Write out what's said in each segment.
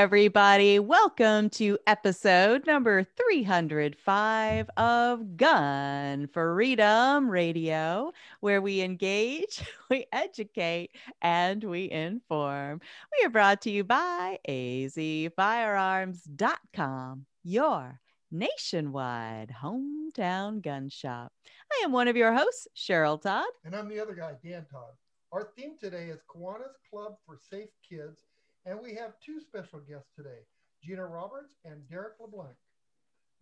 Everybody. Welcome to episode number 305 of Gun Freedom Radio, where we engage, we educate, and we inform. We are brought to you by azfirearms.com, your nationwide hometown gun shop. I am one of your hosts, Cheryl Todd. And I'm the other guy, Dan Todd. Our theme today is Kiwanis Club for Safe Kids and we have two special guests today, Gina Roberts and Derek LeBlanc.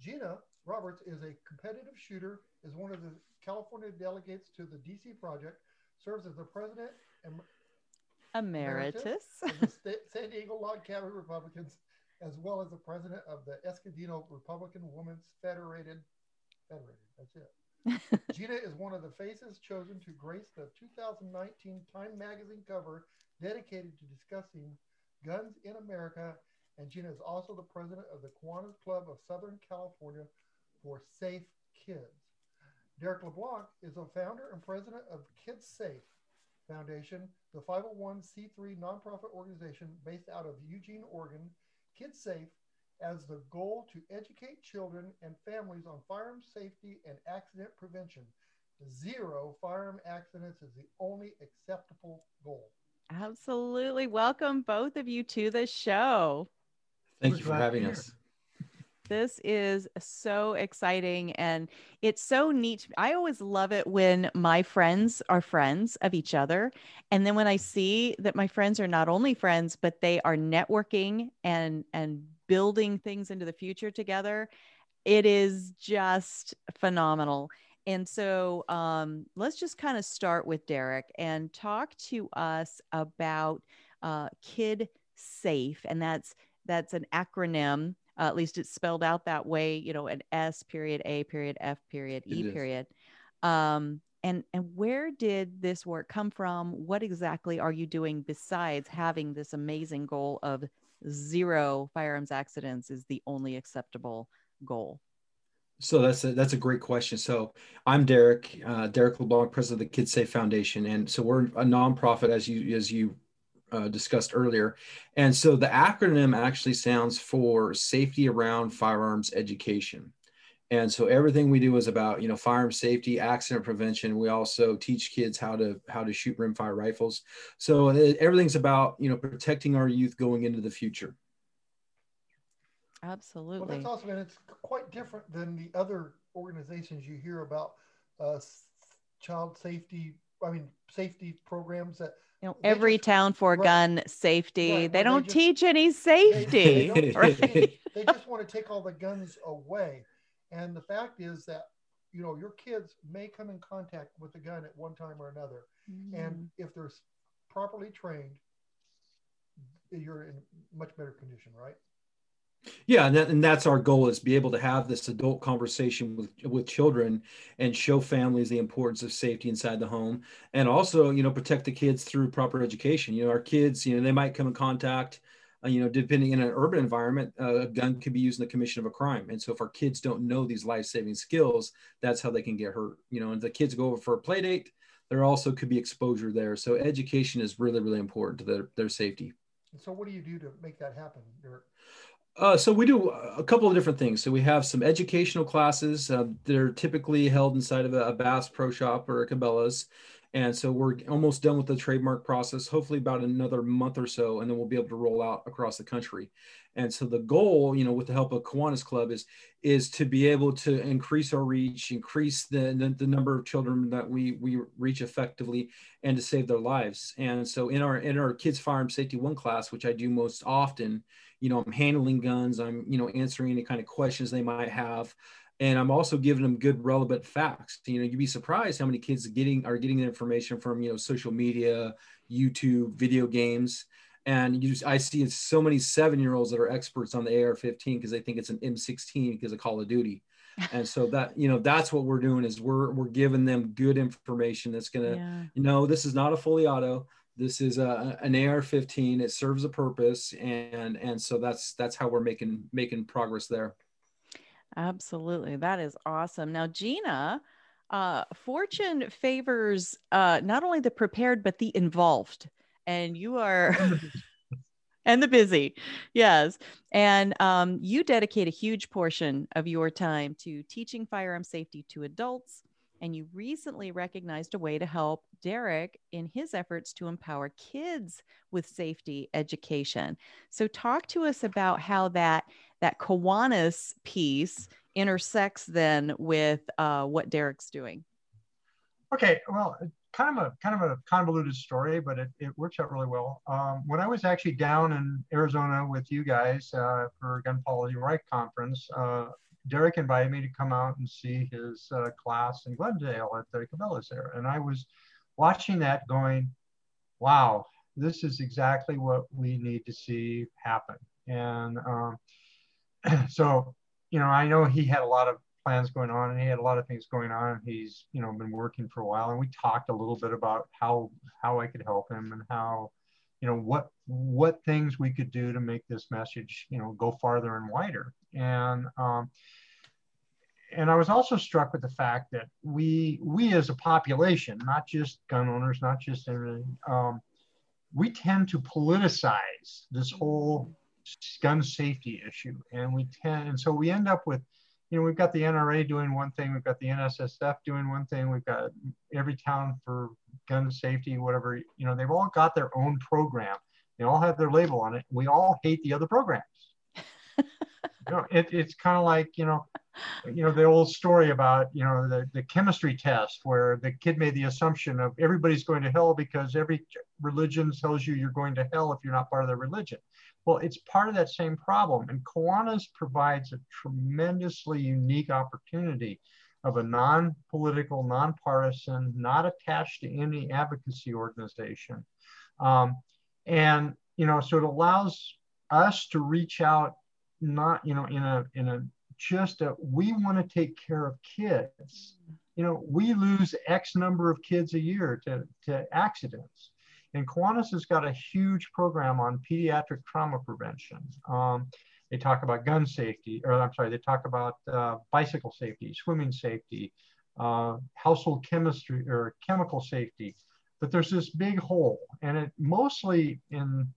Gina Roberts is a competitive shooter, is one of the California delegates to the DC project, serves as the president and emeritus, of the San Diego Log Cabin Republicans, as well as the president of the Escondido Republican Women's Federated. Federated, that's it. Gina is one of the faces chosen to grace the 2019 Time magazine cover dedicated to discussing Guns in America, and Gina is also the president of the Kiwanis Club of Southern California for Safe Kids. Derek LeBlanc is a founder and president of Kids Safe Foundation, the 501c3 nonprofit organization based out of Eugene, Oregon. Kids Safe has the goal to educate children and families on firearm safety and accident prevention. Zero firearm accidents is the only acceptable goal. Absolutely. Welcome both of you to the show. Thank We're you for having here. us. This is so exciting and it's so neat. I always love it when my friends are friends of each other. And then when I see that my friends are not only friends, but they are networking and and building things into the future together, it is just phenomenal. And so um, let's just kind of start with Derek and talk to us about uh, Kid Safe, and that's that's an acronym. Uh, at least it's spelled out that way. You know, an S period A period F period E period. Um, and and where did this work come from? What exactly are you doing besides having this amazing goal of zero firearms accidents is the only acceptable goal? So that's a, that's a great question. So I'm Derek, uh, Derek LeBlanc, president of the Kids Safe Foundation, and so we're a nonprofit, as you as you uh, discussed earlier. And so the acronym actually sounds for Safety Around Firearms Education. And so everything we do is about you know firearm safety, accident prevention. We also teach kids how to how to shoot rimfire rifles. So uh, everything's about you know protecting our youth going into the future. Absolutely. Well, that's awesome, and it's quite different than the other organizations you hear about uh, child safety. I mean, safety programs that you know, every just, town for right, gun safety. Right, they don't they just, teach any safety. They, they, right? they just want to take all the guns away. And the fact is that, you know, your kids may come in contact with a gun at one time or another. Mm. And if they're properly trained, you're in much better condition, right? Yeah, and, that, and that's our goal is be able to have this adult conversation with with children and show families the importance of safety inside the home, and also you know protect the kids through proper education. You know, our kids, you know, they might come in contact. Uh, you know, depending in an urban environment, uh, a gun could be used in the commission of a crime. And so, if our kids don't know these life-saving skills, that's how they can get hurt. You know, and the kids go over for a play date, there also could be exposure there. So, education is really, really important to their, their safety. So, what do you do to make that happen? Uh, so we do a couple of different things. So we have some educational classes. Uh, they're typically held inside of a, a, Bass Pro Shop or a Cabela's, And so we're almost done with the trademark process, hopefully about another month or so, and then we'll be able to roll out across the country. And so the goal, you know, with the help of Kiwanis Club is is to be able to increase our reach, increase the, the, the number of children that we we reach effectively and to save their lives. And so in our in our kids firearm safety one class, which I do most often, you know, I'm handling guns, I'm, you know, answering any kind of questions they might have and I'm also giving them good relevant facts. You know, you'd be surprised how many kids getting are getting the information from you know social media, YouTube, video games, and you just, I see so many seven year olds that are experts on the AR-15 because they think it's an M16 because of Call of Duty, and so that you know that's what we're doing is we're we're giving them good information that's gonna yeah. you know this is not a fully auto. This is a, an AR-15. It serves a purpose, and and so that's that's how we're making making progress there. Absolutely. That is awesome. Now, Gina, uh, fortune favors uh, not only the prepared, but the involved. And you are. and the busy. Yes. And um, you dedicate a huge portion of your time to teaching firearm safety to adults. And you recently recognized a way to help Derek in his efforts to empower kids with safety education. So, talk to us about how that that Kiwanis piece intersects then with uh, what Derek's doing. Okay, well, kind of a kind of a convoluted story, but it, it works out really well. Um, when I was actually down in Arizona with you guys uh, for Gun Policy Right Conference, uh, Derek invited me to come out and see his uh, class in Glendale at the Cabela's there, and I was watching that, going, "Wow, this is exactly what we need to see happen." And um, so, you know, I know he had a lot of plans going on and he had a lot of things going on. He's, you know, been working for a while and we talked a little bit about how, how I could help him and how, you know, what, what things we could do to make this message, you know, go farther and wider. And, um, and I was also struck with the fact that we, we as a population, not just gun owners, not just everything, um, we tend to politicize this whole gun safety issue. And we tend, and so we end up with, you know, we've got the NRA doing one thing, we've got the NSSF doing one thing, we've got every town for gun safety, whatever, you know, they've all got their own program. They all have their label on it. We all hate the other programs. you know, it, it's kind of like, you know, you know, the old story about, you know, the, the chemistry test where the kid made the assumption of everybody's going to hell because every religion tells you you're going to hell if you're not part of their religion. Well, it's part of that same problem. And Kiwanis provides a tremendously unique opportunity of a non political, non-partisan, not attached to any advocacy organization. Um, and, you know, so it allows us to reach out, not, you know, in a, in a, just a, we want to take care of kids. You know, we lose X number of kids a year to, to accidents. And Kiwanis has got a huge program on pediatric trauma prevention. Um, they talk about gun safety, or I'm sorry, they talk about uh, bicycle safety, swimming safety, uh, household chemistry or chemical safety. But there's this big hole, and it mostly in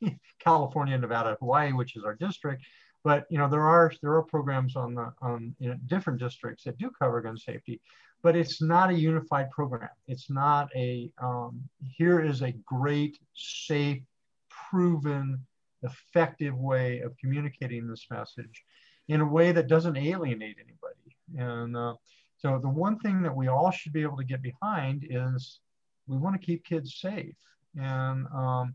California, Nevada, Hawaii, which is our district. But you know there are there are programs on the on you know, different districts that do cover gun safety but it's not a unified program. It's not a, um, here is a great, safe, proven, effective way of communicating this message in a way that doesn't alienate anybody. And uh, so the one thing that we all should be able to get behind is we want to keep kids safe. And, um,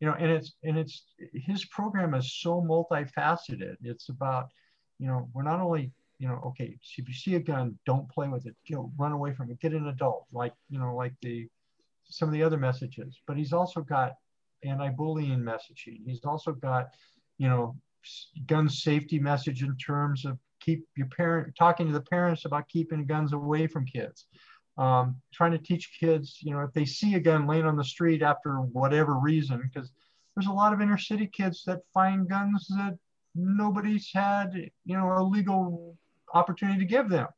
you know, and it's, and it's, his program is so multifaceted. It's about, you know, we're not only you know, okay, if you see a gun, don't play with it. You know, run away from it. Get an adult, like you know, like the some of the other messages. But he's also got anti-bullying messaging. He's also got, you know, gun safety message in terms of keep your parent talking to the parents about keeping guns away from kids. Um, trying to teach kids, you know, if they see a gun laying on the street after whatever reason, because there's a lot of inner city kids that find guns that nobody's had, you know, a legal opportunity to give them.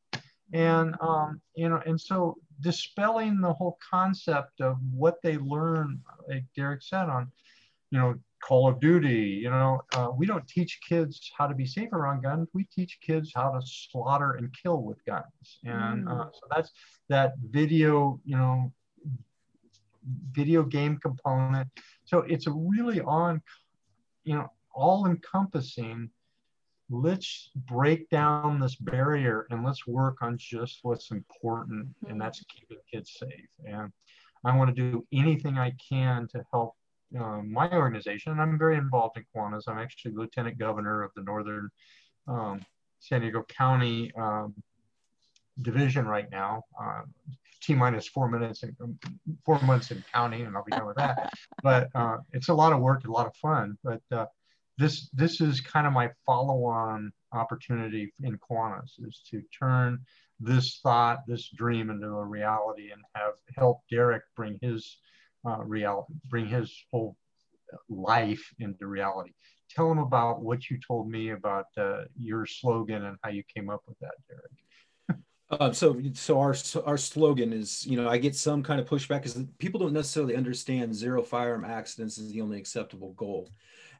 And, um, you know, and so dispelling the whole concept of what they learn, like Derek said, on, you know, Call of Duty. You know, uh, we don't teach kids how to be safe around guns. We teach kids how to slaughter and kill with guns. And uh, Mm. so that's that video, you know, video game component. So it's a really on, you know, all encompassing. Let's break down this barrier and let's work on just what's important, and that's keeping kids safe. And I want to do anything I can to help uh, my organization. And I'm very involved in Kiwanis. I'm actually lieutenant governor of the Northern um, San Diego County um, division right now. Uh, T minus four minutes and four months in counting, and I'll be done with that. But uh, it's a lot of work, a lot of fun. But uh, this this is kind of my follow-on opportunity in Kiwanis is to turn this thought, this dream into a reality, and have help Derek bring his uh, reality, bring his whole life into reality. Tell him about what you told me about uh, your slogan and how you came up with that, Derek. Uh, so, so our our slogan is, you know, I get some kind of pushback because people don't necessarily understand zero firearm accidents is the only acceptable goal,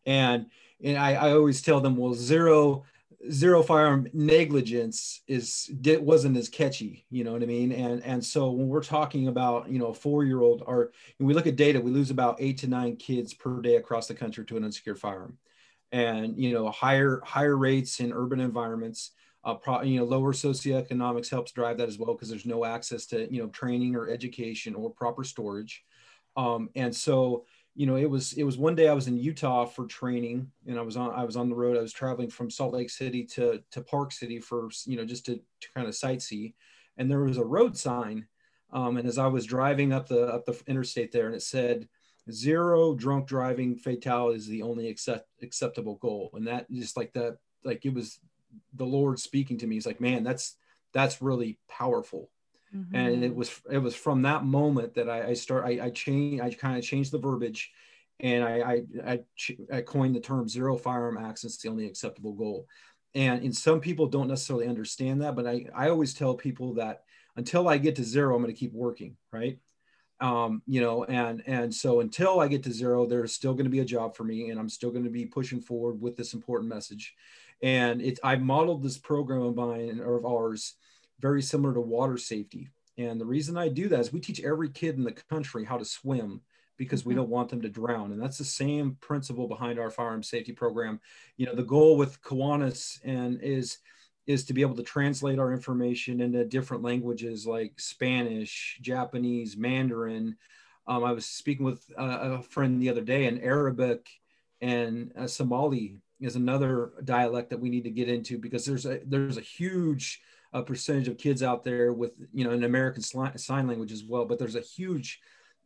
and and I, I always tell them, well, zero zero firearm negligence is it wasn't as catchy, you know what I mean? And and so when we're talking about, you know, a four year old, or we look at data, we lose about eight to nine kids per day across the country to an unsecured firearm, and you know, higher higher rates in urban environments uh, pro, you know, lower socioeconomics helps drive that as well because there's no access to you know training or education or proper storage, um, and so you know it was it was one day I was in Utah for training and I was on I was on the road I was traveling from Salt Lake City to to Park City for you know just to, to kind of sightsee, and there was a road sign, um, and as I was driving up the up the interstate there and it said zero drunk driving fatality is the only accept, acceptable goal and that just like that like it was the Lord speaking to me. He's like, man, that's that's really powerful. Mm-hmm. And it was it was from that moment that I, I start I, I changed I kind of changed the verbiage, and I I, I I coined the term zero firearm accidents the only acceptable goal. And and some people don't necessarily understand that, but I I always tell people that until I get to zero, I'm going to keep working, right? Um, you know, and and so until I get to zero, there's still going to be a job for me, and I'm still going to be pushing forward with this important message and it's i've modeled this program of mine or of ours very similar to water safety. And the reason i do that is we teach every kid in the country how to swim because we Mhm. don't want them to drown. And that's the same principle behind our firearm safety program. You know the goal with Kiwanis and is is to be able to translate our information into different languages like spanish japanese mandarin. Um, i was speaking with a, a friend the other day in arabic and uh, somali is another dialect that we need to get into because there's a there's a huge uh, percentage of kids out there with you know an American sign language as well, but there's a huge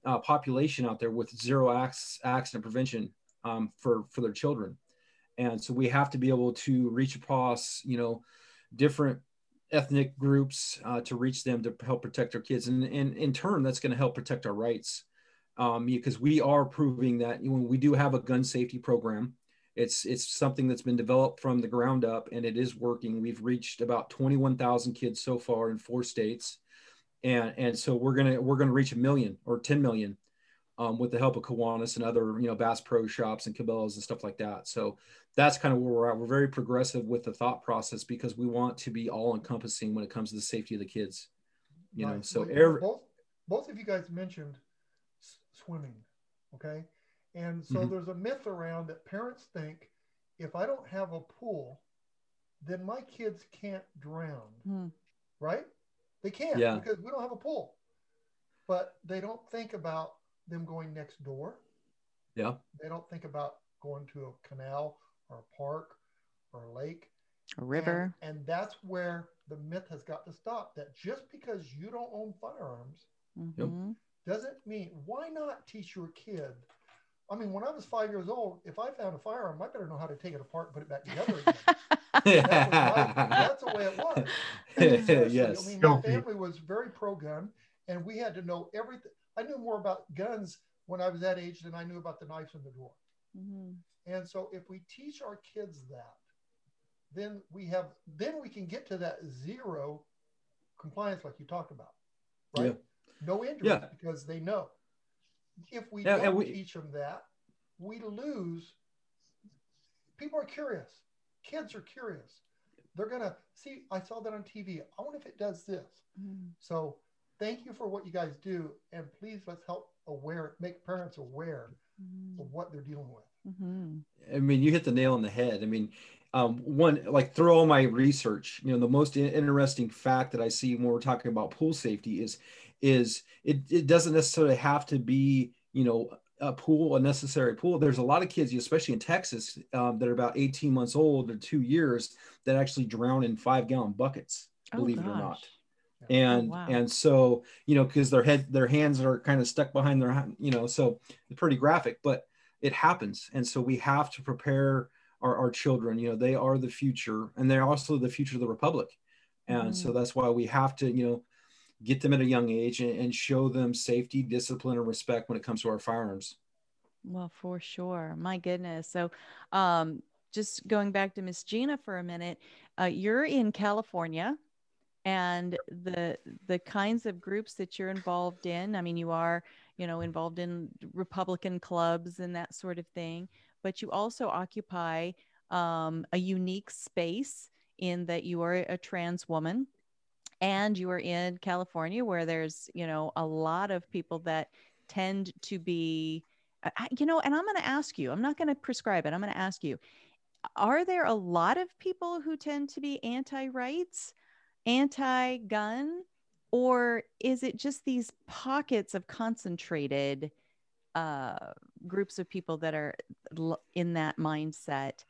uh, population out there with zero accident prevention um, for for their children, and so we have to be able to reach across you know different ethnic groups uh, to reach them to help protect our kids, and, and in turn that's going to help protect our rights. Um, because we are proving that when we do have a gun safety program it's it's something that's been developed from the ground up and it is working. We've reached about 21,000 kids so far in four states. And and so we're going to we're to reach a million or 10 million um, with the help of Kiwanis and other you know Bass Pro shops and Cabela's and stuff like that. So that's kind of where we're at. We're very progressive with the thought process because we want to be all encompassing when it comes to the safety of the kids you know? So Well, every both both of you guys mentioned swimming, okay? And so Mhm. there's a myth around that parents think if I don't have a pool, then my kids can't drown, Hmm. right? They can't Yeah. because we don't have a pool. But they don't think about them going next door. yeah They don't think about going to a canal or a park or a lake. A river. And, and that's where the myth has got to stop that just because you don't own firearms Mhm. doesn't mean why not teach your kid? I mean, when I was five years old, if I found a firearm, I better know how to take it apart and put it back together again. That my- that's the way it was. Seriously, yes I mean, my family was very pro gun, and we had to know everything. I knew more about guns when I was that age than I knew about the knife in the drawer. Mhm. And so, if we teach our kids that, then we have then we can get to that zero compliance, like you talked about, right? No injuries Yeah. because they know. If we Yeah, don't we- teach them that, we lose. People are curious. Kids are curious. They're gonna see. I saw that on TV. I wonder if it does this. Mm. So, thank you for what you guys do, and please let's help aware, make parents aware mm. of what they're dealing with. Mm-hmm. I mean, you hit the nail on the head. I mean, um, one like through all my research, you know, the most interesting fact that I see when we're talking about pool safety is is it, it doesn't necessarily have to be you know a pool, a necessary pool. There's a lot of kids, especially in Texas, um, that are about 18 months old or two years that actually drown in five gallon buckets, oh, believe gosh. it or not. And oh, wow. and so you know because their head their hands are kind of stuck behind their you know so it's pretty graphic, but it happens, and so we have to prepare our, our children. You know they are the future, and they're also the future of the republic, and mm. so that's why we have to you know get them at a young age and, and show them safety, discipline, and respect when it comes to our firearms. Well, for sure. My goodness. So, um, just going back to Miss Gina for a minute, uh, you're in California, and the the kinds of groups that you're involved in. I mean, you are you know involved in Republican clubs and that sort of thing, but you also occupy um, a unique space in that you are a trans woman and you are in California where there's, you know, a lot of people that tend to be, you know, and I'm going to ask you, I'm not going to prescribe it. I'm going to ask you, are there a lot of people who tend to be anti rights, anti gun, or is it just these pockets of concentrated uh, groups of people that are in that mindset?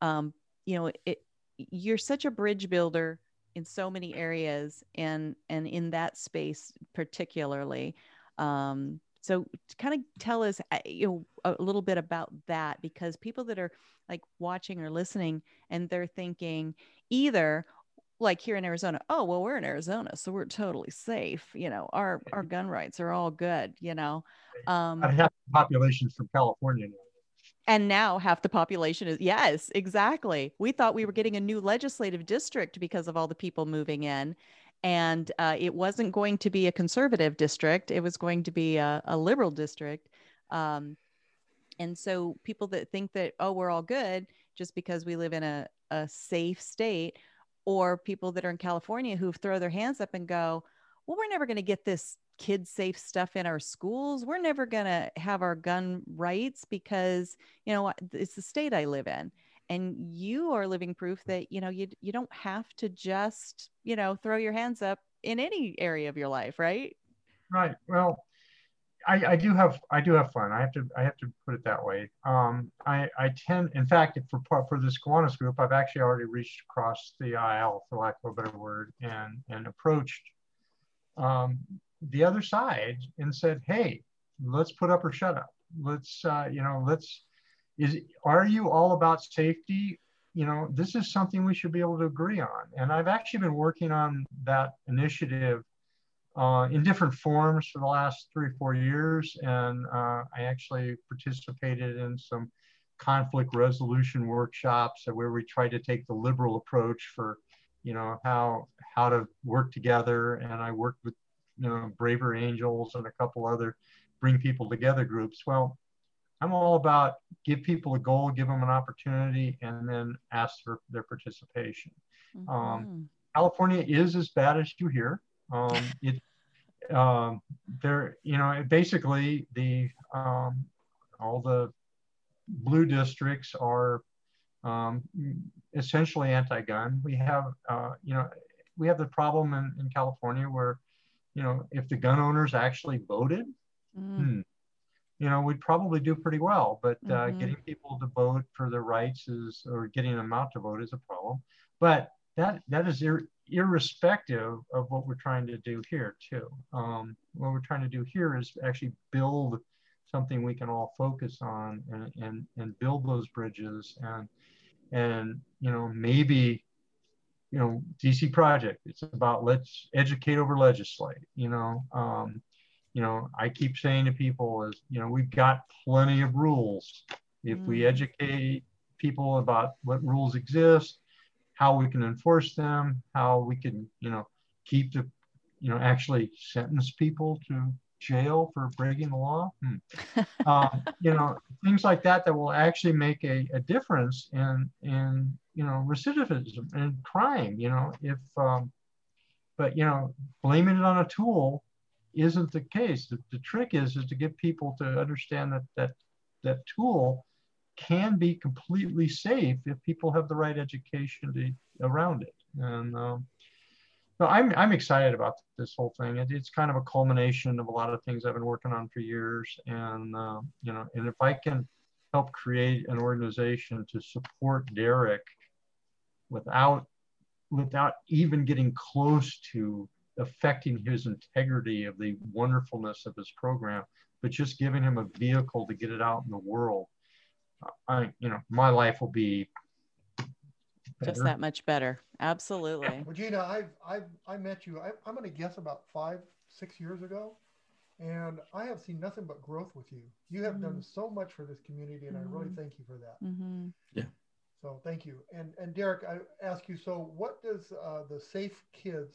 Um, you know, it, you're such a bridge builder in so many areas and and in that space particularly um, so kind of tell us uh, you know a little bit about that because people that are like watching or listening and they're thinking either like here in Arizona, oh well, we're in Arizona, so we're totally safe. You know, our our gun rights are all good. You know, um, I have populations from California now and now half the population is yes exactly. We thought we were getting a new legislative district because of all the people moving in and uh, it wasn't going to be a conservative district it was going to be a, a liberal district um, and so people that think that oh we're all good just because we live in a, a safe state or people that are in california who throw their hands up and go well we're never going to get this kid safe stuff in our schools we're never going to have our gun rights because you know it's the state i live in and you are living proof that you know you you don't have to just you know throw your hands up in any area of your life right right well I, I do have I do have fun. I have to I have to put it that way. Um, I, I tend, in fact, for part for this Kiwanis group, I've actually already reached across the aisle, for lack of a better word, and and approached um, the other side and said, hey, let's put up or shut up. Let's, uh, you know, let's, is, are you all about safety? You know, this is something we should be able to agree on. And I've actually been working on that initiative uh, in different forms for the last three or four years. And uh, I actually participated in some conflict resolution workshops where we tried to take the liberal approach for, you know, how, how to work together. And I worked with you know, Braver Angels and a couple other bring people together groups. Well, I'm all about give people a goal, give them an opportunity, and then ask for their participation. Mm-hmm. Um, California is as bad as you hear. Um, it, um, there, you know, basically the um, all the blue districts are um, essentially anti-gun. We have, uh, you know, we have the problem in, in California where you know, if the gun owners actually voted, mm. hmm, you know, we'd probably do pretty well. But uh, mm-hmm. getting people to vote for their rights is, or getting them out to vote is a problem. But that that is ir- irrespective of what we're trying to do here too. Um, what we're trying to do here is actually build something we can all focus on and and, and build those bridges and and you know maybe you know, DC project. It's about let's educate over legislate. You know, um, you know, I keep saying to people is, you know, we've got plenty of rules. If mm. we educate people about what rules exist, how we can enforce them, how we can, you know, keep the, you know, actually sentence people to jail for breaking the law. Hmm. um, you know, things like that that will actually make a, a difference in in you know recidivism and crime. You know, if um, but you know, blaming it on a tool isn't the case. The, the trick is is to get people to understand that that that tool can be completely safe if people have the right education to, around it. And um, so I'm, I'm excited about this whole thing. It, it's kind of a culmination of a lot of things I've been working on for years. And, uh, you know, and if I can help create an organization to support Derek without, without even getting close to affecting his integrity of the wonderfulness of his program, but just giving him a vehicle to get it out in the world, I, you know, my life will be. Just that much better. Absolutely. Well, Gina, I've, I've, I met you, I, I'm going to guess about five, six years ago. And I have seen nothing but growth with you. You have mm-hmm. done so much for this community, and mm-hmm. I really mm-hmm. thank you for that. Mm-hmm. Yeah. So thank you. And and Derek, I ask you. So, what does uh, the Safe Kids?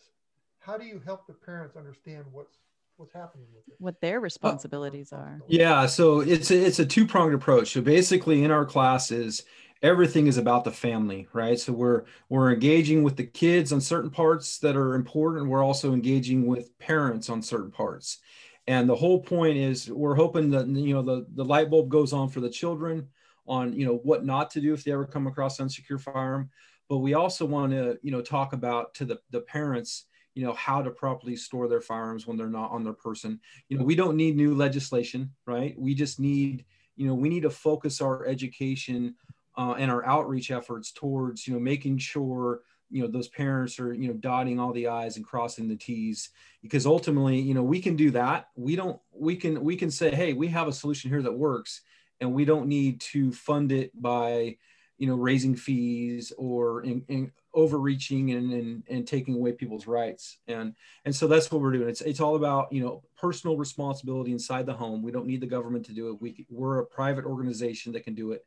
How do you help the parents understand what's what's happening with it? What their responsibilities are? Yeah. So it's a, it's a two pronged approach. So basically, in our classes, everything is about the family right? So we're we're engaging with the kids on certain parts that are important. We're also engaging with parents on certain parts. And the whole point is we're hoping that you know the, the light bulb goes on for the children on you know what not to do if they ever come across an unsecure firearm. But we also want to you know talk about to the, the parents you know how to properly store their firearms when they're not on their person. You know we don't need new legislation right? We just need you know we need to focus our education uh, and our outreach efforts towards you know making sure you know those parents are you know dotting all the i's and crossing the t's because ultimately you know we can do that. We don't we can we can say hey we have a solution here that works and we don't need to fund it by you know raising fees or in, in overreaching and, and and taking away people's rights. And and so that's what we're doing. It's it's all about you know personal responsibility inside the home. We don't need the government to do it. We we're a private organization that can do it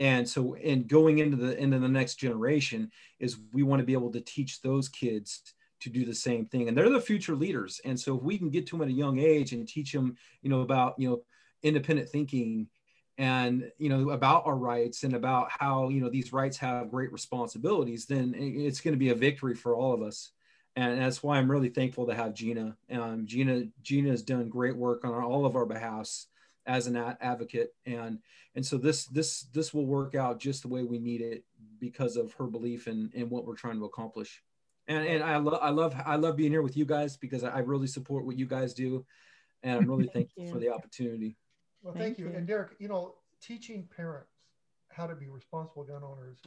and so and going into the into the next generation is we want to be able to teach those kids to do the same thing. And they're the future leaders. And so if we can get to them at a young age and teach them you know about you know independent thinking and you know about our rights and about how you know these rights have great responsibilities then it's going to be a victory for all of us. And that's why i'm really thankful to have gina. Um, gina gina has done great work on all of our behalfs as an advocate. And and so this this this will work out just the way we need it because of her belief in in what we're trying to accomplish. And and i love i love i love being here with you guys because i really support what you guys do. And i'm really thankful for the opportunity. Well thank, thank you. you. And derek you know teaching parents how to be responsible gun owners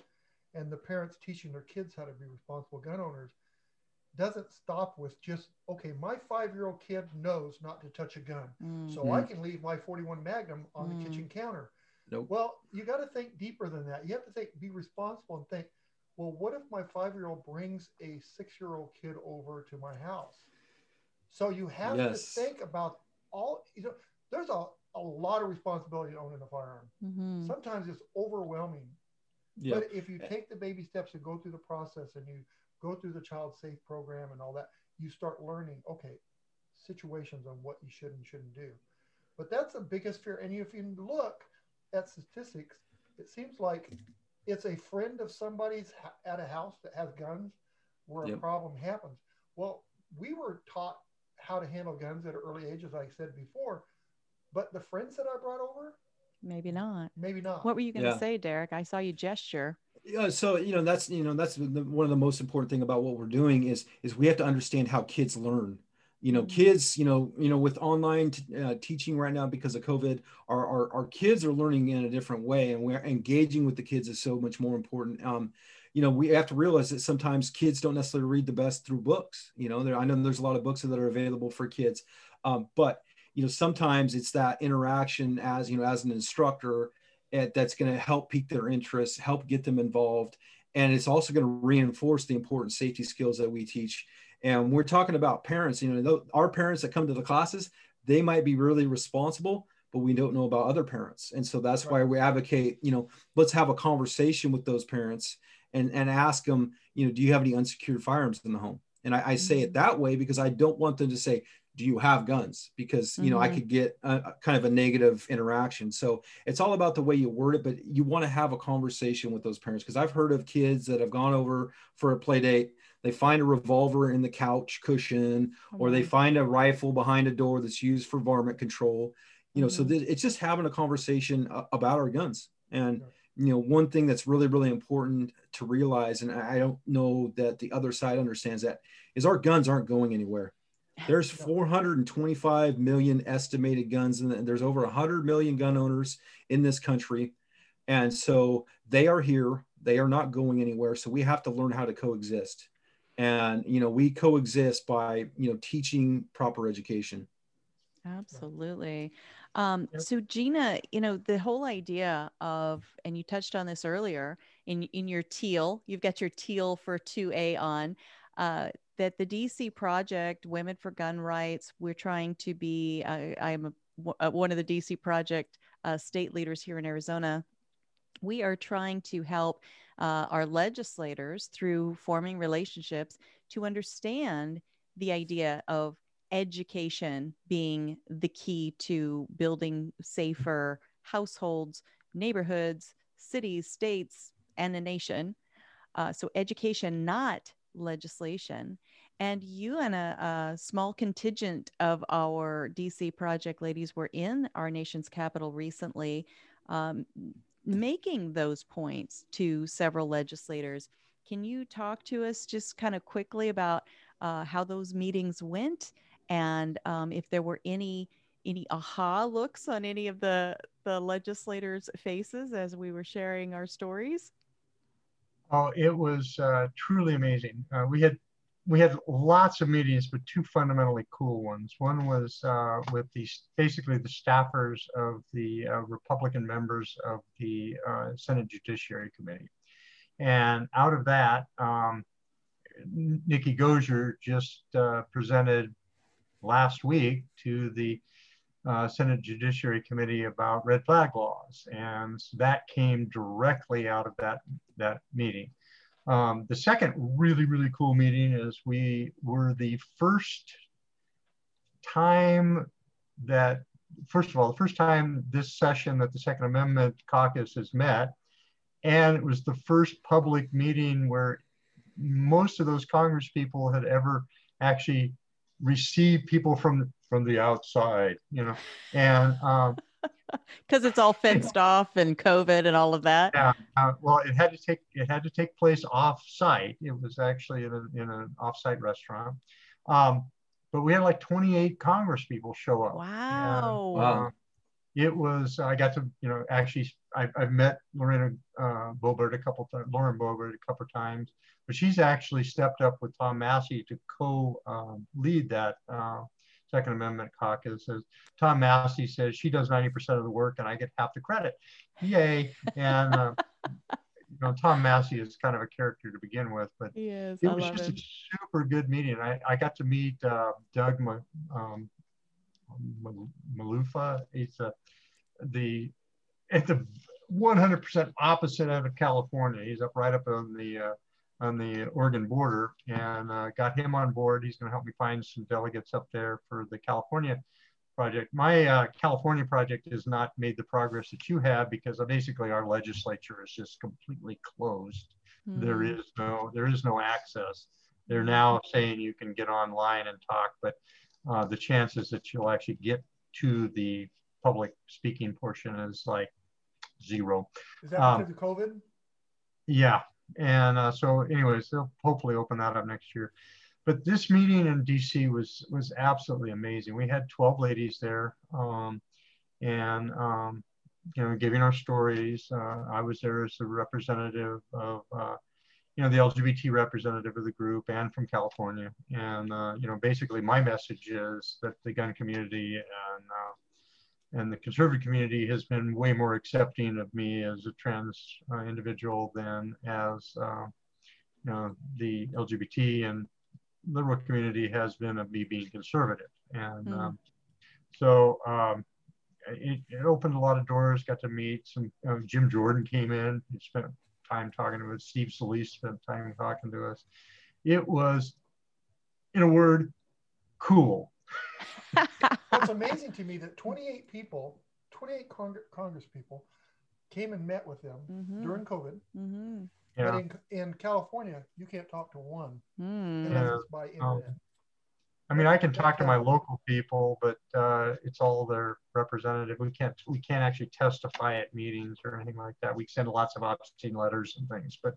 and the parents teaching their kids how to be responsible gun owners doesn't stop with just okay my five year old kid knows not to touch a gun mm. so i mm. can leave my 41 magnum on mm. the kitchen counter nope. well you got to think deeper than that you have to think be responsible and think well what if my five year old brings a six year old kid over to my house so you have yes. to think about all you know there's a, a lot of responsibility owning a firearm mm-hmm. sometimes it's overwhelming yep. but if you take the baby steps and go through the process and you go through the child safe program and all that, you start learning, okay, situations on what you should and shouldn't do. But that's the biggest fear. And if you look at statistics, it seems like it's a friend of somebody's at a house that has guns where yep. a problem happens. Well, we were taught how to handle guns at an early age, as I said before, but the friends that I brought over, maybe not. Maybe not. What were you going to yeah. say, Derek? I saw you gesture yeah so you know that's you know that's the, one of the most important thing about what we're doing is is we have to understand how kids learn. You know mm-hmm. kids you know you know with online t- uh, teaching right now because of covid our, our, our kids are learning in a different way and we're engaging with the kids is so much more important. Um you know we have to realize that sometimes kids don't necessarily read the best through books. You know there i know there's a lot of books that are available for kids. Um, but you know sometimes it's that interaction as you know as an instructor that's going to help pique their interest, help get them involved. And it's also going to reinforce the important safety skills that we teach. And we're talking about parents, you know, our parents that come to the classes, they might be really responsible, but we don't know about other parents. And so that's right. why we advocate, you know, let's have a conversation with those parents and, and ask them, you know, do you have any unsecured firearms in the home? And I, I say it mm-hmm. that way because I don't want them to say, do you have guns because you know mm-hmm. i could get a, a, kind of a negative interaction so it's all about the way you word it but you want to have a conversation with those parents because i've heard of kids that have gone over for a play date they find a revolver in the couch cushion mm-hmm. or they mm-hmm. find a rifle behind a door that's used for varmint control you know mm-hmm. so th- it's just having a conversation about our guns and you know one thing that's really really important to realize and i don't know that the other side understands that is our guns aren't going anywhere there's 425 million estimated guns and there's over 100 million gun owners in this country. And so they are here. They are not going anywhere. So we have to learn how to coexist. And you know we coexist by you know teaching proper education. Absolutely. Um, so Gina, you know, the whole idea of, and you touched on this earlier in, in your teal, you've got your teal for 2A on, uh, that the DC project, Women for Gun Rights, we're trying to be, uh, I'm a, one of the DC project uh, state leaders here in Arizona. We are trying to help uh, our legislators through forming relationships to understand the idea of education being the key to building safer households, neighborhoods, cities, states, and a nation. Uh, so, education, not legislation. And you and a, a, small contingent of our DC project ladies were in our nation's capital recently, um, making those points to several legislators. Can you talk to us just kind of quickly about uh, how those meetings went and um, if there were any any aha looks on any of the the legislators' faces as we were sharing our stories? Oh, it was uh, truly amazing. Uh, we had we had lots of meetings, but two fundamentally cool ones. One was uh, with the basically the staffers of the uh, Republican members of the uh, Senate Judiciary Committee, and out of that, um, Nikki Goeser just uh, presented last week to the uh, Senate Judiciary Committee about red flag laws, and that came directly out of that that meeting. Um, the second really really cool meeting is we were the first time that first of all the first time this session that the Second Amendment Caucus has met, and it was the first public meeting where most of those Congress people had ever actually received people from from the outside, you know, and um, because it's all fenced off and COVID and all of that. Yeah. Uh, well, it had to take it had to take place off site. It was actually in, a, in an off site restaurant. Um, but we had like 28 Congress people show up. Wow. And, uh, it was I got to you know actually I, have met Lorena uh, Boebert a couple times, Lauren Boebert a couple times, but she's actually stepped up with Tom Massie to co-lead um, that uh, Second Amendment caucus. As Tom Massie says, she does 90% of the work and I get half the credit. Yay! And uh, you know, Tom Massie is kind of a character to begin with, but it was just him. a super good meeting. I, I got to meet uh, Doug um, Malufa. He's a, the at the 100% opposite end of California. He's up right up on the uh, on the Oregon border, and uh, got him on board. He's going to help me find some delegates up there for the California project. My uh, California project has not made the progress that you have because basically our legislature is just completely closed. Mm. There is no there is no access. They're now saying you can get online and talk, but uh, the chances that you'll actually get to the public speaking portion is like zero. Is that because um, of COVID? Yeah. And uh, so anyways, they'll hopefully open that up next year. But this meeting in DC was was absolutely amazing. We had 12 ladies there um, and um, you know, giving our stories. Uh, I was there as a representative of uh, you know, the LGBT representative of the group and from California. And, uh, you know, basically my message is that the gun community and, uh, and the conservative community has been way more accepting of me as a trans uh, individual than as, uh, you know, the LGBT and liberal community has been of me being conservative. And mm. um, so um, it, it, opened a lot of doors, got to meet some, uh, Jim Jordan came in, he spent time talking to us. Steve Scalise spent time talking to us. It was, in a word, cool. It's amazing to me that 28 people, 28 Cong- Congress people, came and met with them Mhm. during COVID. Mhm. But in, in California, you can't talk to one Mm. unless Yeah. it's by Um, internet. I mean, I can talk to my local people, but uh, it's all their representative. We can't we can't actually testify at meetings or anything like that. We send lots of obscene letters and things, but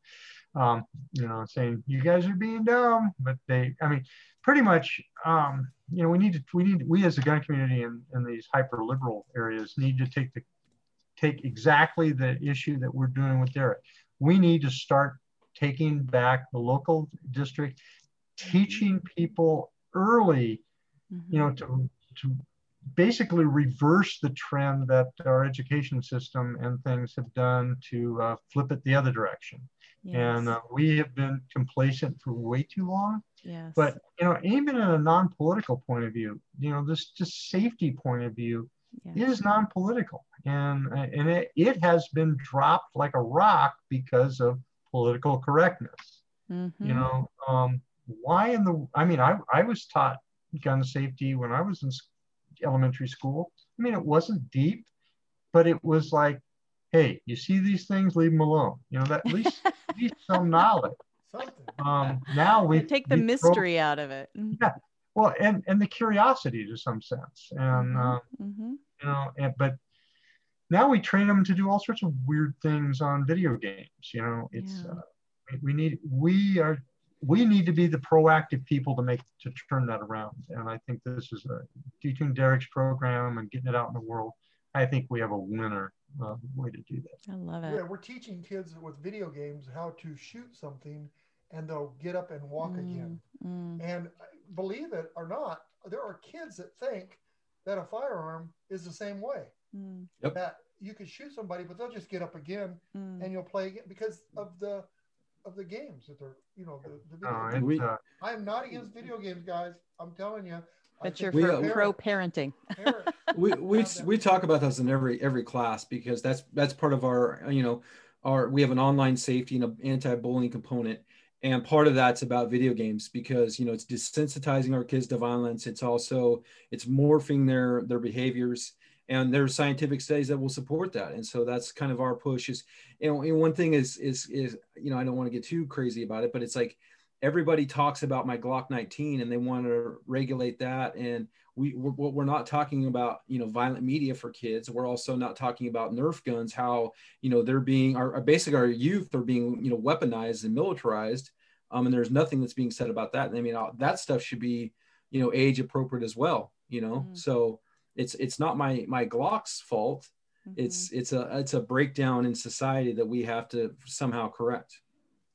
um, you know, saying you guys are being dumb. But they, I mean, pretty much, um, you know, we need to we need we as a gun community in, in these hyper liberal areas need to take the take exactly the issue that we're doing with Derek. We need to start taking back the local district, teaching people early you know to to basically reverse the trend that our education system and things have done to uh, flip it the other direction Yes. and uh, we have been complacent for way too long yes. but you know even in a non-political point of view you know this just safety point of view yes. is non-political and uh, and it, it has been dropped like a rock because of political correctness Mhm. you know um, why in the i mean I, I was taught gun safety when i was in elementary school i mean it wasn't deep but it was like hey you see these things leave them alone you know that at least, at least some knowledge um, now we take the we throw- mystery out of it. yeah well and and the curiosity to some sense and Mhm. uh, Mhm. you know and, but now we train them to do all sorts of weird things on video games you know it's Yeah. uh, we- we need we are we need to be the proactive people to make to turn that around and i think this is a teaching derek's program and getting it out in the world i think we have a winner uh, way to do that I love it. Yeah, it. we're teaching kids with video games how to shoot something and they'll get up and walk again. Mm. And believe it or not, there are kids that think that a firearm is the same way. Mm. Yep. That you could shoot somebody, but they'll just get up again Mm. and you'll play again because of the of the games that they're you know the, the video uh, games. We- uh, I am not against video games, guys. I'm telling you. I But you're think We, uh, pro parenting. parent- we we we talk about this in every every class because that's that's part of our you know our we have an online safety and an anti-bullying component and part of that's about video games because you know it's desensitizing our kids to violence it's also it's morphing their their behaviors and there's scientific studies that will support that. And so that's kind of our push is you know and one thing is is is you know i don't want to get too crazy about it but it's like everybody talks about my glock 19 and they want to regulate that. And we we're, we're not talking about you know violent media for kids. We're also not talking about nerf guns how you know they're being our, basically our youth are being you know weaponized and militarized um, and there's nothing that's being said about that. And i mean uh, that stuff should be you know age appropriate as well you know? Mm. so it's it's not my my glock's fault Mhm. it's it's a it's a breakdown in society that we have to somehow correct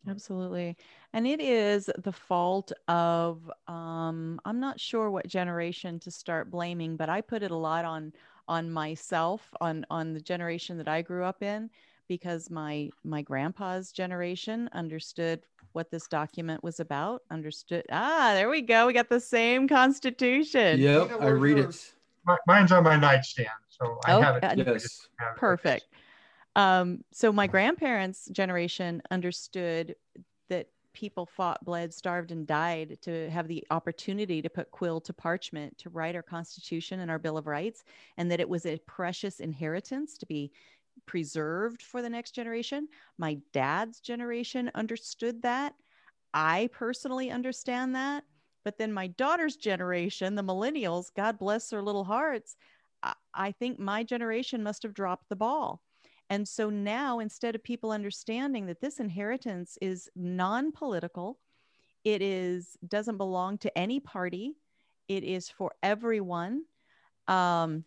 Absolutely. And it is the fault of um I'm not sure what generation to start blaming, but I put it a lot on on myself, on on the generation that I grew up in because my my grandpa's generation understood what this document was about, understood ah, there we go. We got the same constitution. yep i read it mi- mine's on my nightstand so i Oh, have it just yes have it. Perfect. Um, so my grandparents' generation understood that people fought, bled, starved, and died to have the opportunity to put quill to parchment to write our Constitution and our Bill of Rights, and that it was a precious inheritance to be preserved for the next generation. My dad's generation understood that. I personally understand that. But then my daughter's generation, the millennials, God bless their little hearts, I, think my generation must have dropped the ball. And so now, instead of people understanding that this inheritance is non political, it is doesn't belong to any party, it is for everyone. Um,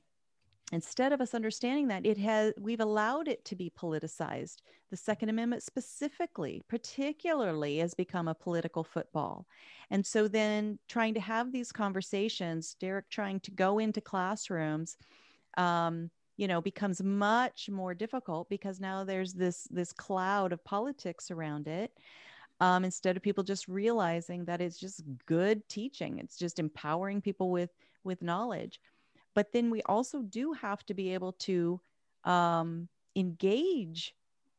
instead of us understanding that it has we've allowed it to be politicized. The second amendment specifically particularly has become a political football. And so then trying to have these conversations derek trying to go into classrooms um, you know becomes much more difficult because now there's this this cloud of politics around it um, instead of people just realizing that it's just good teaching. It's just empowering people with with knowledge but then we also do have to be able to um, engage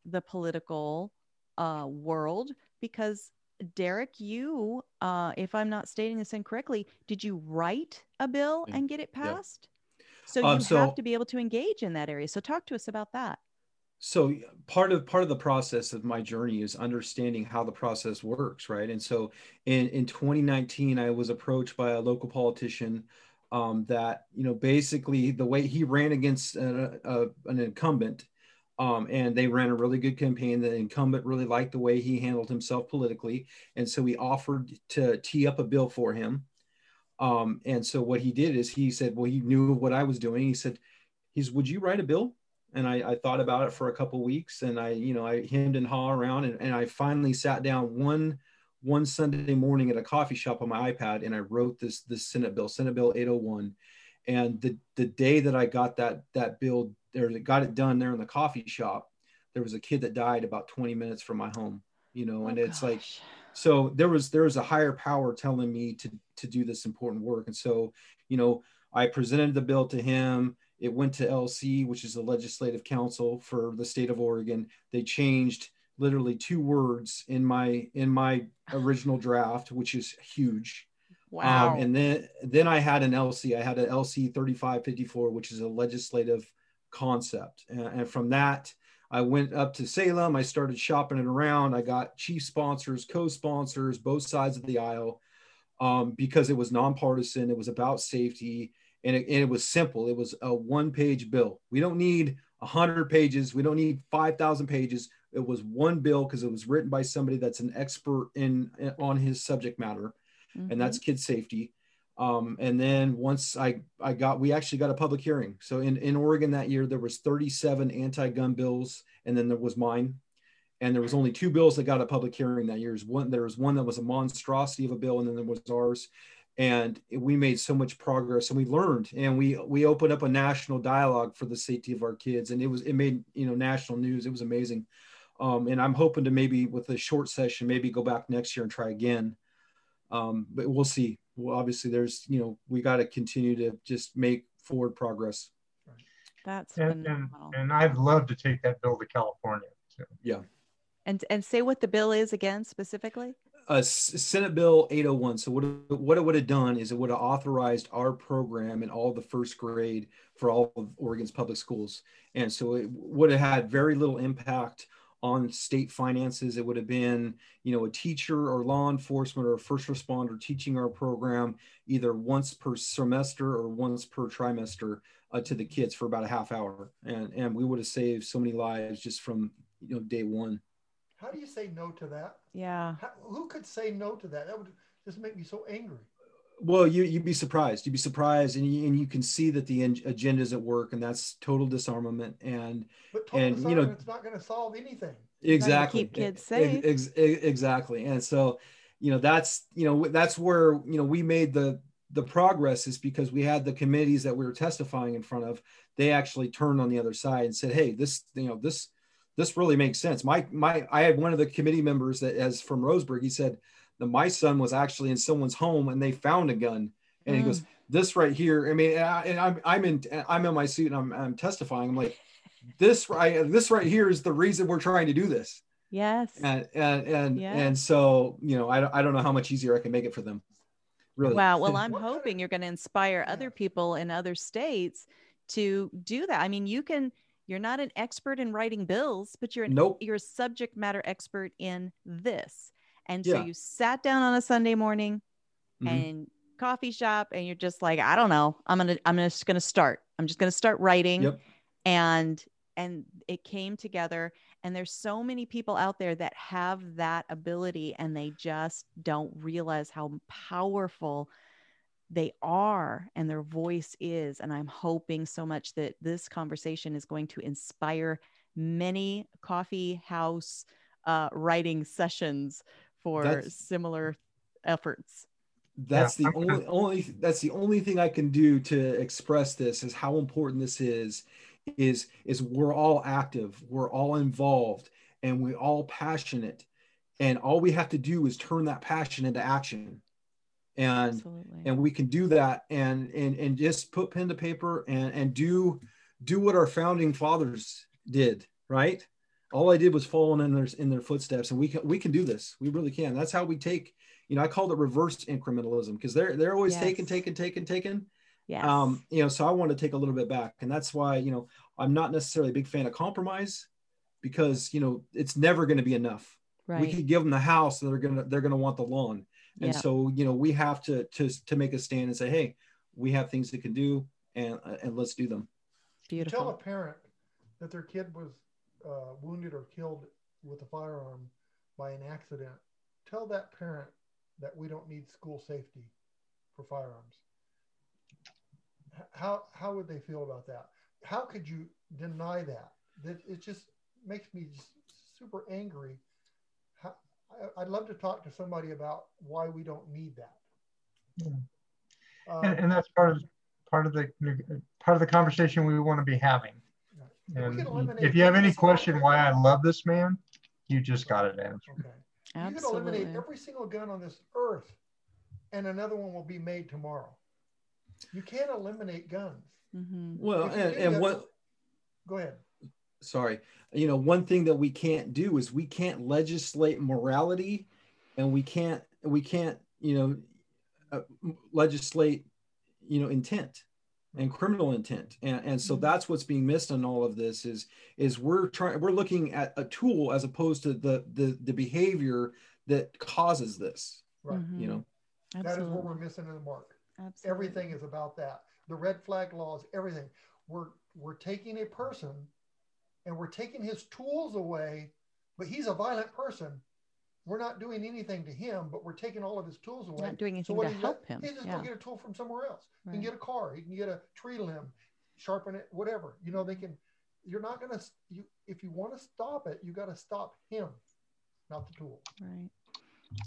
the political uh, world because Derek, you, uh, if I'm not stating this incorrectly, did you write a bill and get it Yeah. passed? So you Um, so- have to be able to engage in that area. So talk to us about that. so part of part of the process of my journey is understanding how the process works right and so in in 2019 i was approached by a local politician um, that you know basically the way he ran against a, a, an incumbent um, and they ran a really good campaign. The incumbent really liked the way he handled himself politically and so he offered to tee up a bill for him. Um, and so what he did is he said well he knew what i was doing. He said he's would you write a bill? And I, I thought about it for a couple weeks and I, you know, I hemmed and haw around and, and I finally sat down one one Sunday morning at a coffee shop on my iPad and I wrote this this Senate bill, Senate Bill 801. And the the day that I got that that bill there got it done there in the coffee shop, there was a kid that died about 20 minutes from my home, you know, and Oh, it's like so there was there was a higher power telling me to to do this important work. And so you know i presented the bill to him. It went to lc which is the legislative council for the state of oregon. They changed literally two words in my in my original draft which is huge wow. um, and then then I had an LC. I had an LC 3554, which is a legislative concept. And, and from that, I went up to Salem. I started shopping it around. I got chief sponsors, co-sponsors, both sides of the aisle, um, because it was nonpartisan. It was about safety, and it, and it was simple. It was a one-page bill. We don't need hundred pages. We don't need five thousand pages. It was one bill because it was written by somebody that's an expert in on his subject matter and that's kid safety. Um, and then once I, I got, we actually got a public hearing. So in, in Oregon that year, there was 37 anti-gun bills, and then there was mine. And there was only two bills that got a public hearing that year. One, there was one that was a monstrosity of a bill, and then there was ours. And we made so much progress, and we learned, and we we opened up a national dialogue for the safety of our kids, and it was it made you know national news. It was amazing. Um, and I'm hoping to maybe with a short session, maybe go back next year and try again um, but we'll see. Well, obviously, there's you know we got to continue to just make forward progress. That's And, and, phenomenal. and I'd love to take that bill to California. too. And and say what the bill is again specifically. S- Senate Bill 801. So what what it would have done is it would have authorized our program in all the first grade for all of Oregon's public schools, and so it would have had very little impact on state finances. It would have been, you know, a teacher or law enforcement or a first responder teaching our program either once per semester or once per trimester uh, to the kids for about a half hour, and and we would have saved so many lives just from you know day one. How do you say no to that? Yeah. How, who could say no to that? That would just make me so angry. Well, you you'd be surprised. You'd be surprised, and you, and you can see that the en- is at work, and that's total disarmament. And But total And, you know- disarmament, it's not going to solve anything. exactly, keep kids safe. ex- ex- exactly. And so, you know, that's you know that's where you know we made the the progress is because we had the committees that we were testifying in front of. They actually turned on the other side and said, "Hey, this you know this this really makes sense." My my I had one of the committee members that as from Roseburg. He said that my son was actually in someone's home and they found a gun, and he Mm. goes, "This right here." I mean, I, and I'm I'm in I'm in my suit and I'm I'm testifying. I'm like, this right this right here is the reason we're trying to do this Yes. and and and, Yeah. and so you know I, don't- I don't know how much easier i can make it for them really Wow. Well, I'm What kind of- hoping you're going to inspire other people in other states to do that. I mean, you can. You're not an expert in writing bills, but you're an, nope you're a subject matter expert in this. And so Yeah. you sat down on a Sunday morning Mhm. and coffee shop, and you're just like, I don't know. I'm gonna. I'm just gonna start. I'm just gonna start writing. Yep. And and it came together. And there's so many people out there that have that ability, and they just don't realize how powerful they are and their voice is. And I'm hoping so much that this conversation is going to inspire many coffee house uh, writing sessions for That's- similar efforts. that's Yeah, the only only that's the only thing i can do to express this is how important this is is is we're all active we're all involved and we're all passionate and all we have to do is turn that passion into action and Absolutely. and we can do that and and and just put pen to paper and and do do what our founding fathers did right all I did was follow in their in their footsteps, and we can we can do this. We really can. That's how we take. You know, I called it reverse incrementalism because they're they're always yes. taking, taking, taking, taking. Yeah. Um, you know, so I want to take a little bit back, and that's why you know I'm not necessarily a big fan of compromise because you know it's never going to be enough. Right. We could give them the house, they're gonna they're gonna want the lawn, and yeah. so you know we have to to to make a stand and say, hey, we have things that can do, and and let's do them. Beautiful. Tell a parent that their kid was uh, wounded or killed with a firearm by an accident. Tell that parent that we don't need school safety for firearms. How how would they feel about that? How could you deny that? That it just makes me just super angry. How, I'd love to talk to somebody about why we don't need that. Yeah. Um, and, and, that's part of part of the part of the conversation we want to be having. And if you have any question why I love this man, you just got it answered. Okay. Absolutely. You can eliminate every single gun on this earth, and another one will be made tomorrow. You can't eliminate guns. Mm-hmm. Well, and, and what? Go ahead. Sorry. You know, one thing that we can't do is we can't legislate morality, and we can't we can't you know uh, legislate you know intent and criminal intent and, and so mm-hmm. that's what's being missed in all of this is is we're trying we're looking at a tool as opposed to the the, the behavior that causes this right mm-hmm. you know Absolutely. that is what we're missing in the mark Absolutely. everything is about that the red flag laws everything we're we're taking a person and we're taking his tools away but he's a violent person we're not doing anything to him, but we're taking all of his tools away. Not doing anything so to help him. He just yeah. go get a tool from somewhere else. Right. He can get a car. He can get a tree limb, sharpen it, whatever. You know, they can. You're not going to. You if you want to stop it, you got to stop him, not the tool. Right.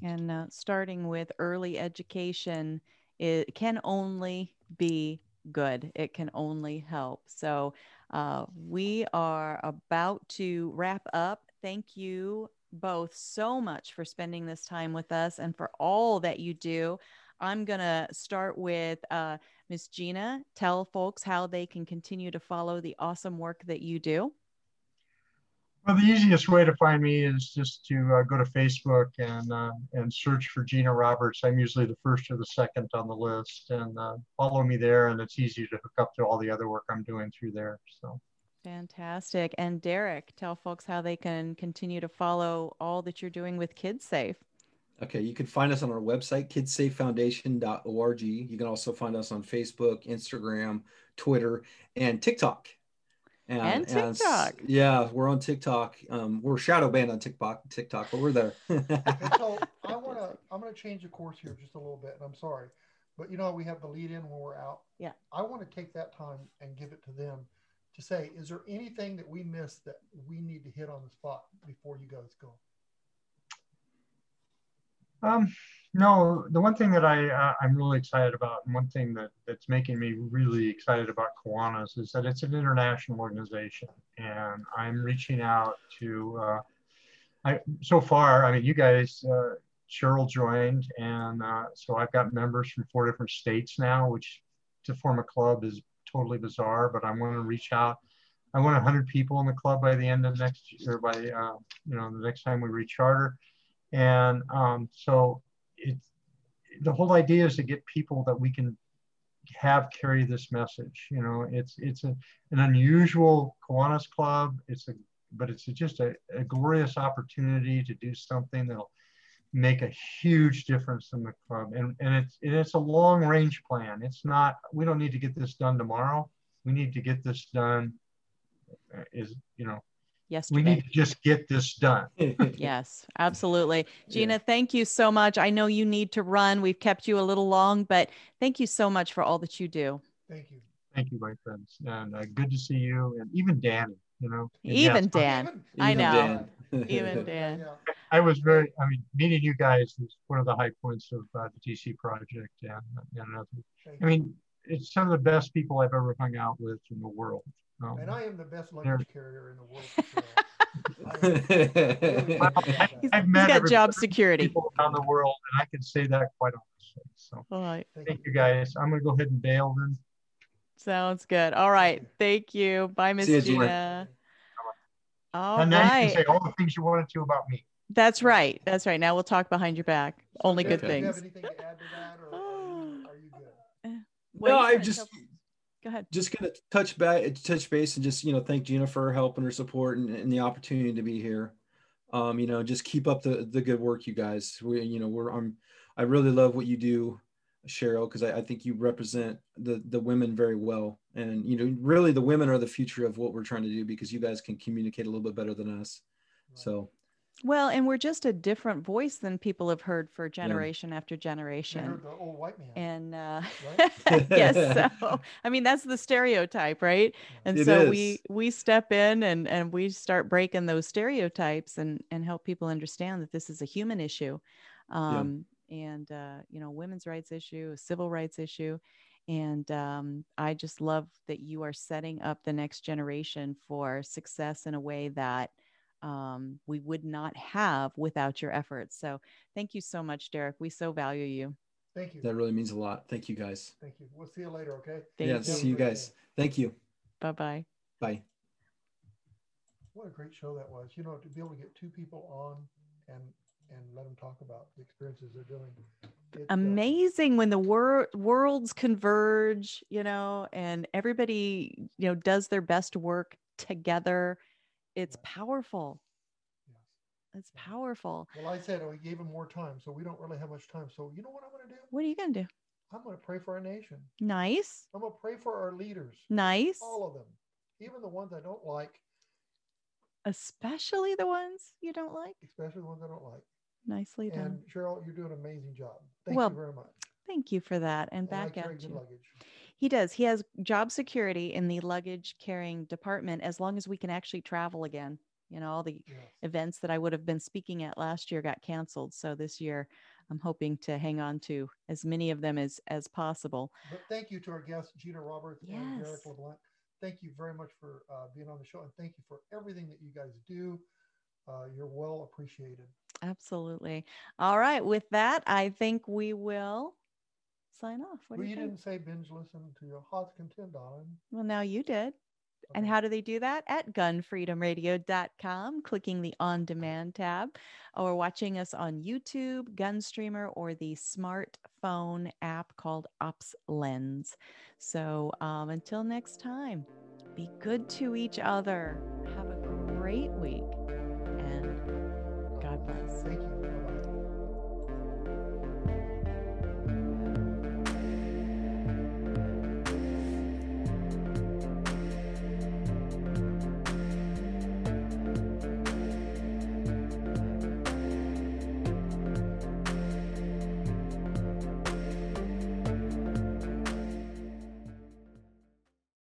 And uh, starting with early education, it can only be good. It can only help. So uh, we are about to wrap up. Thank you both so much for spending this time with us and for all that you do. I'm going to start with uh, Miss Gina. Tell folks how they can continue to follow the awesome work that you do. Well, the easiest way to find me is just to uh, go to Facebook and uh, and search for Gina Roberts. I'm usually the first or the second on the list, and uh, follow me there. And it's easy to hook up to all the other work I'm doing through there. So. Fantastic. And Derek, tell folks how they can continue to follow all that you're doing with KidSafe. Okay, you can find us on our website, kidsafefoundation.org. You can also find us on Facebook, Instagram, Twitter, and TikTok. And, and TikTok. And, yeah, we're on TikTok. Um, we're shadow banned on TikTok, TikTok, but we're there. so I want to. I'm going to change the course here just a little bit, and I'm sorry, but you know we have the lead in when we're out. Yeah. I want to take that time and give it to them to say, is there anything that we missed that we need to hit on the spot before you guys go? Um, no, the one thing that I uh, I'm really excited about, and one thing that that's making me really excited about Kiwanis is that it's an international organization, and I'm reaching out to. Uh, I so far, I mean, you guys, uh, Cheryl joined, and uh, so I've got members from four different states now, which to form a club is totally bizarre, but I want to reach out. I want 100 people in the club by the end of next year, by uh, you know the next time we recharter, and um, so it's the whole idea is to get people that we can have carry this message. You know, it's it's a, an unusual Kiwanis club. It's a but it's just a, a glorious opportunity to do something that'll make a huge difference in the club. And, and it's, and it's a long range plan. It's not, we don't need to get this done tomorrow. We need to get this done uh, is, you know, Yesterday. We need to just get this done. yes, absolutely. Gina, yeah. thank you so much. I know you need to run. We've kept you a little long, but thank you so much for all that you do. Thank you. Thank you, my friends. And uh, good to see you. And even Danny, you know. Even yes, Dan. Even, I know. Dan. even Dan. I was very, I mean, meeting you guys was one of the high points of uh, the DC project. And, and I mean, it's some of the best people I've ever hung out with in the world. Um, and I am the best luggage carrier in the world. He's, I've met he's got job security people around the world, and I can say that quite honestly. So, all right. Thank you guys. I'm going to go ahead and bail then. Sounds good. All right. Thank you. Bye, Miss Gina. All and then you can say all the things you wanted to about me. That's right. That's right. Now we'll talk behind your back. So, Only Jeff, good do you have things. anything to add to that, or are you, are you good? What no, I just tell- Go ahead. just gonna touch back, touch base, and just you know thank Gina for her help and her support and, and the opportunity to be here. Um, you know, just keep up the the good work, you guys. We, you know, we're I'm I really love what you do, Cheryl, because I, I think you represent the the women very well, and you know, really the women are the future of what we're trying to do because you guys can communicate a little bit better than us. Right. So Well, and we're just a different voice than people have heard for generation after generation. the old white man. And uh, Right? yes, so I mean that's the stereotype, right? And It so we is. we step in and and we start breaking those stereotypes and and help people understand that this is a human issue, um, and uh, you know women's rights issue, a civil rights issue, and um, I just love that you are setting up the next generation for success in a way that um, we would not have without your efforts. So thank you so much, Derek. We so value you. Thank you. that really means a lot. Thank you guys. Thank you. We'll see you later, okay? Thank yeah, you. see you guys. Thank you. Bye bye. Bye. What a great show that was. You know, to be able to get two people on and and let them talk about the experiences they're doing. It, uh, amazing when the wor- worlds converge you know and everybody you know does their best work together it's Yeah. powerful yes. it's powerful Well, I said oh, we gave him more time, so we don't really have much time. So you know what I'm going to do? what are you gonna do I'm going to pray for our nation. nice I'm going to pray for our leaders, nice all of them, even the ones I don't like, especially the ones you don't like especially the ones I don't like. nicely done And Cheryl, you're doing an amazing job. Thank Well, you very much. thank you for that and I back carry at good you luggage. He does he has job security in the luggage carrying department as long as we can actually travel again you know all the Yes. events that I would have been speaking at last year got canceled. So this year I'm hoping to hang on to as many of them as as possible. But thank you to our guests, Gina Roberts and Derek LeBlanc. Thank you very much for uh, being on the show, and thank you for everything that you guys do. Uh, you're well appreciated. Absolutely. All right. With that, I think we will sign off. What well, do you, you didn't say binge listen to your heart's content, darling. Well, now you did. Okay. And how do they do that? At gunfreedomradio.com, clicking the on demand tab, or watching us on YouTube, Gunstreamer, or the smartphone app called Ops Lens. So um, until next time, be good to each other. Have a great week and God bless.